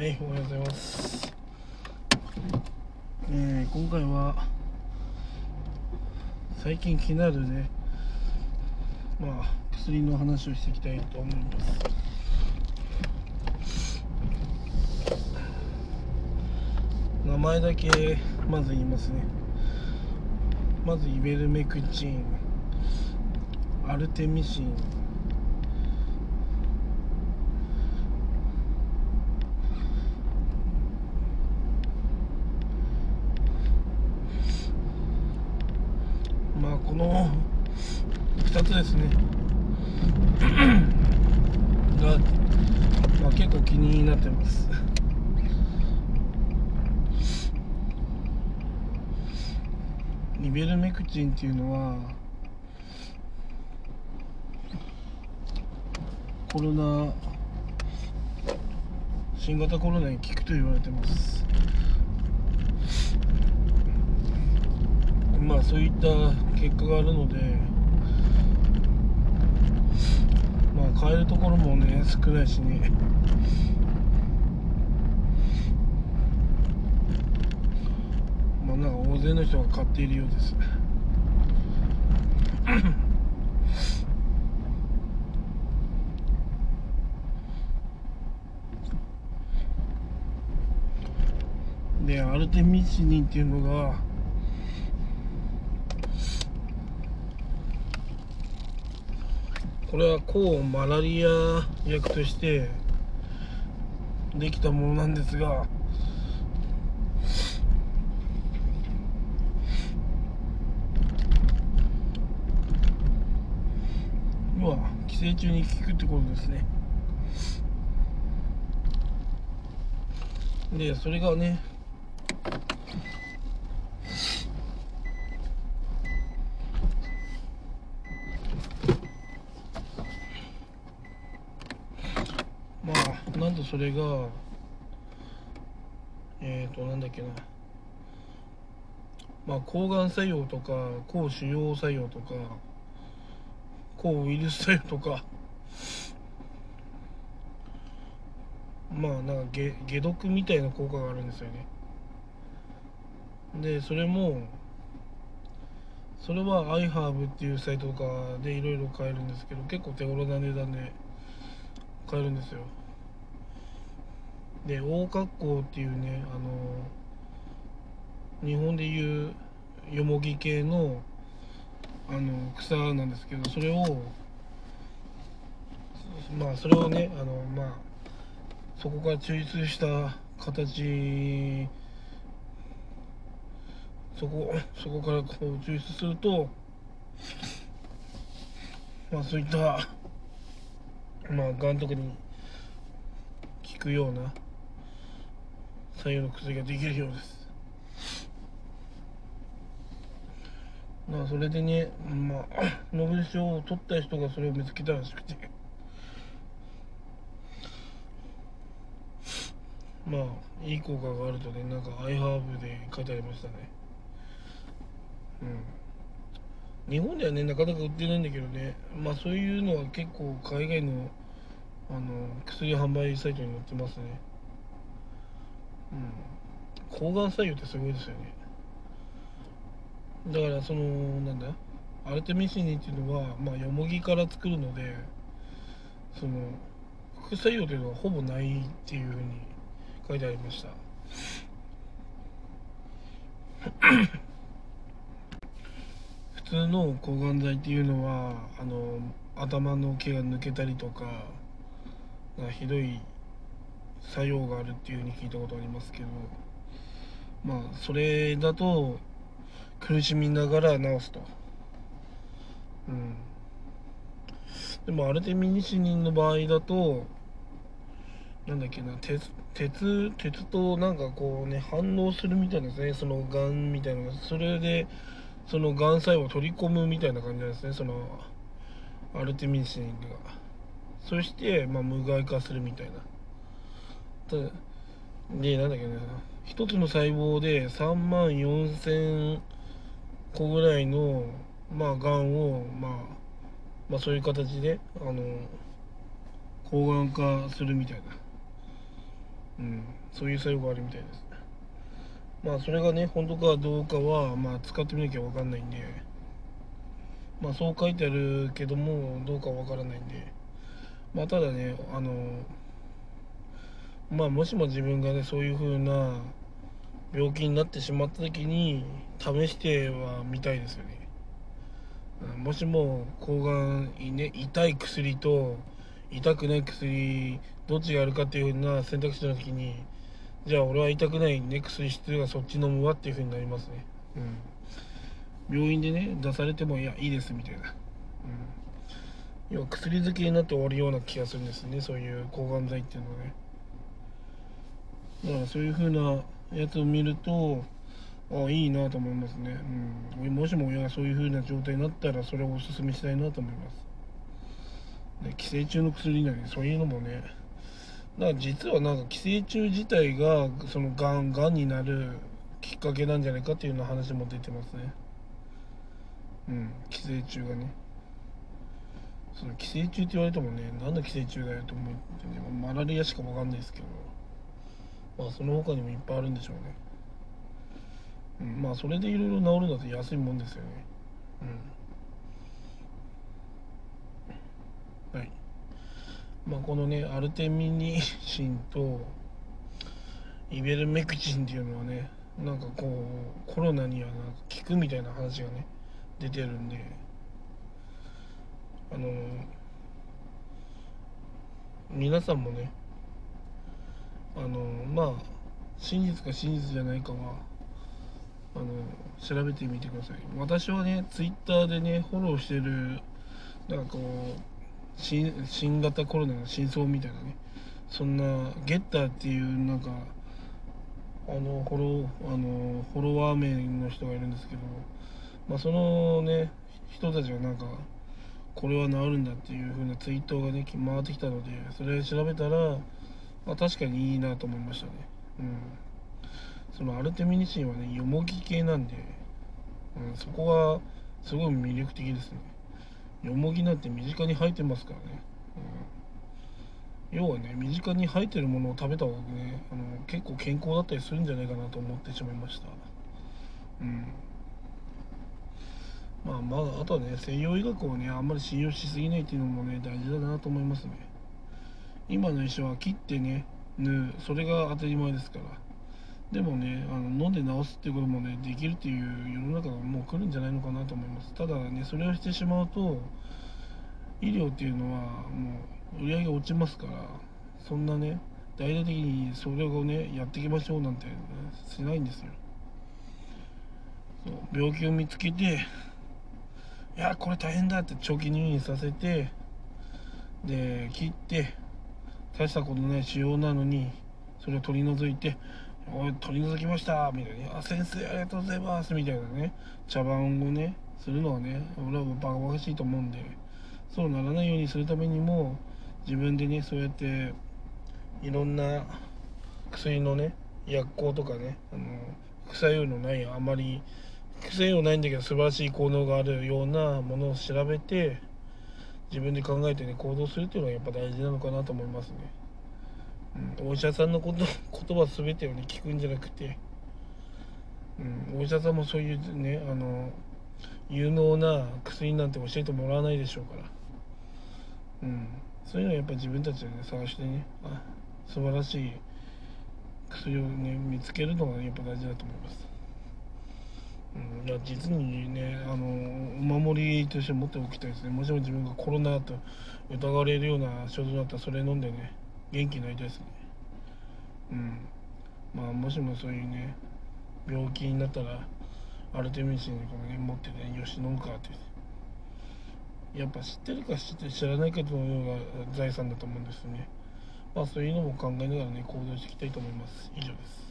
はい、おはようございます。えー今回は最近気になるね、まあ薬の話をしていきたいと思います。名前だけまず言いますね。まずイベルメクチン、アルテミシン。この2つですね。が、まあ、結構気になってます。イベルメクチンっていうのはコロナ新型コロナに効くと言われてます。まあそういった結果があるのでまあ買えるところもね少ないしね。まあなんか大勢の人が買っているようです。でアルテミシニンっていうのがこれは抗マラリア薬としてできたものなんですが要は寄生虫に効くってことですね。でそれがねまあなんとそれがえっ、ー、となんだっけな。まあ抗がん作用とか抗腫瘍作用とか抗ウイルス作用とか。まあなんか解解毒みたいな効果があるんですよね。でそれもそれは iHerb っていうサイトとかでいろいろ買えるんですけど結構手頃な値段で買えるんですよ。で大格好っていうねあの日本でいうよもぎ系のあの草なんですけどそれをまあそれをねあのまあそこから抽出した形そこそこからこう抽出するとまあそういったまあがんとかに効くような作用の薬ができるようです。まあそれでねまあノーベル賞を取った人がそれを見つけたらしくて。まあいい効果があるとねなんかアイハーブで書いてありましたね。うん。日本ではねなかなか売ってないんだけどね。まあそういうのは結構海外のあの薬販売サイトに載ってますね。うん。抗がん作用ってすごいですよね。だからそのなんだ？アルテミシニンっていうのはまあヨモギから作るのでその副作用というのはほぼないっていうふうに書いてありました。普通の抗がん剤っていうのはあの頭の毛が抜けたりとかひどい作用があるっていうふうに聞いたことありますけどまあそれだと苦しみながら治すと。うん。でもアルテミニシニンの場合だとなんだっけな鉄鉄鉄となんかこうね反応するみたいなですね。そのがんみたいな。それでそのがん細胞を取り込むみたいな感じなんですね。そのアルテミニシニンが。そして、まあ、無害化するみたいな。でなんだっけな一つの細胞で3万4000個ぐらいのまあがんを、まあ、まあそういう形であの抗がん化するみたいな。うんそういう作用があるみたいです。まあそれがね本当かどうかはまあ使ってみなきゃ分かんないんで。まあそう書いてあるけどもどうか分からないんで。まあただねあのまあもしも自分がねそういう風な病気になってしまった時に試してはみたいですよね。もしも抗がん、ね、痛い薬と痛くない薬どっちがあるかっていう風な選択肢の時にじゃあ俺は痛くないね薬必要がそっち飲むわっていう風になりますね、うん、病院でね出されてもいやいいですみたいな、うん、要は薬漬けになって終わるような気がするんですねそういう抗がん剤っていうのはね。だからそういう風なやつを見るとあいいなと思いますね、うん、もしも親がそういう風な状態になったらそれをおすすめしたいなと思います。で寄生虫の薬なのにそういうのもね。だから実はなんか寄生虫自体がそのがんがんになるきっかけなんじゃないかっていうような話も出てますね。うん。寄生虫がね。その寄生虫って言われてもね何の寄生虫だよと思ってねマラリアしか分かんないですけど。まあその他にもいっぱいあるんでしょうね、うん、まあそれでいろいろ治るのって安いもんですよね。うん。はい。まあこのねアルテミニシンとイベルメクチンっていうのはねなんかこうコロナには効くみたいな話がね出てるんであの皆さんもねあのまあ真実か真実じゃないかはあの調べてみてください。私はねツイッターでねフォローしてるなんかこう新型コロナの真相みたいなねそんなゲッターっていうなんかあのフォロあのフォロワー名の人がいるんですけど、まあ、そのね人たちがなんかこれは治るんだっていう風なツイートがね回ってきたのでそれ調べたらまあ、確かにいいなと思いましたね。うん。そのアルテミニシンはねよもぎ系なんで、うん、そこがすごい魅力的ですね。よもぎなんて身近に生えてますからね、うん、要はね身近に生えてるものを食べた方がねあの結構健康だったりするんじゃないかなと思ってしまいました。うん。まあまああとはね西洋医学をねあんまり信用しすぎないっていうのもね大事だなと思いますね。今の医者は切ってね縫うそれが当たり前ですから。でもねあの飲んで治すっていうこともねできるっていう世の中がもう来るんじゃないのかなと思います。ただねそれをしてしまうと医療っていうのはもう売り上げ落ちますからそんなね大々的にそれをねやっていきましょうなんて、ね、しないんですよ。そう病気を見つけていやこれ大変だって長期入院させてで切って大したことない腫瘍なのにそれを取り除いて「おい取り除きました」みたいに「あ先生ありがとうございます」みたいなね。茶番をねするのはね俺はバカバカしいと思うんでそうならないようにするためにも自分でねそうやっていろんな薬のね薬効とかねあの副作用のないあまり副作用ないんだけど素晴らしい効能があるようなものを調べて自分で考えてね行動するっていうのがやっぱ大事なのかなと思いますね、うん、お医者さんのこと 言葉全てをね聞くんじゃなくて、うん、お医者さんもそういうねあの有能な薬なんて教えてもらわないでしょうから、うん、そういうのはやっぱ自分たちでね探してねあ素晴らしい薬をね見つけるのが、ね、やっぱ大事だと思います。うん、いや実にねあのお守りとして持っておきたいですね。もしも自分がコロナと疑われるような症状だったらそれ飲んでね元気になりたいですね。うん。まあもしもそういうね病気になったらアルテミシンこのね持ってねよし飲むかってやっぱ知ってるか知って知らないかというのが財産だと思うんですね。まあそういうのも考えながらね行動していきたいと思います。以上です。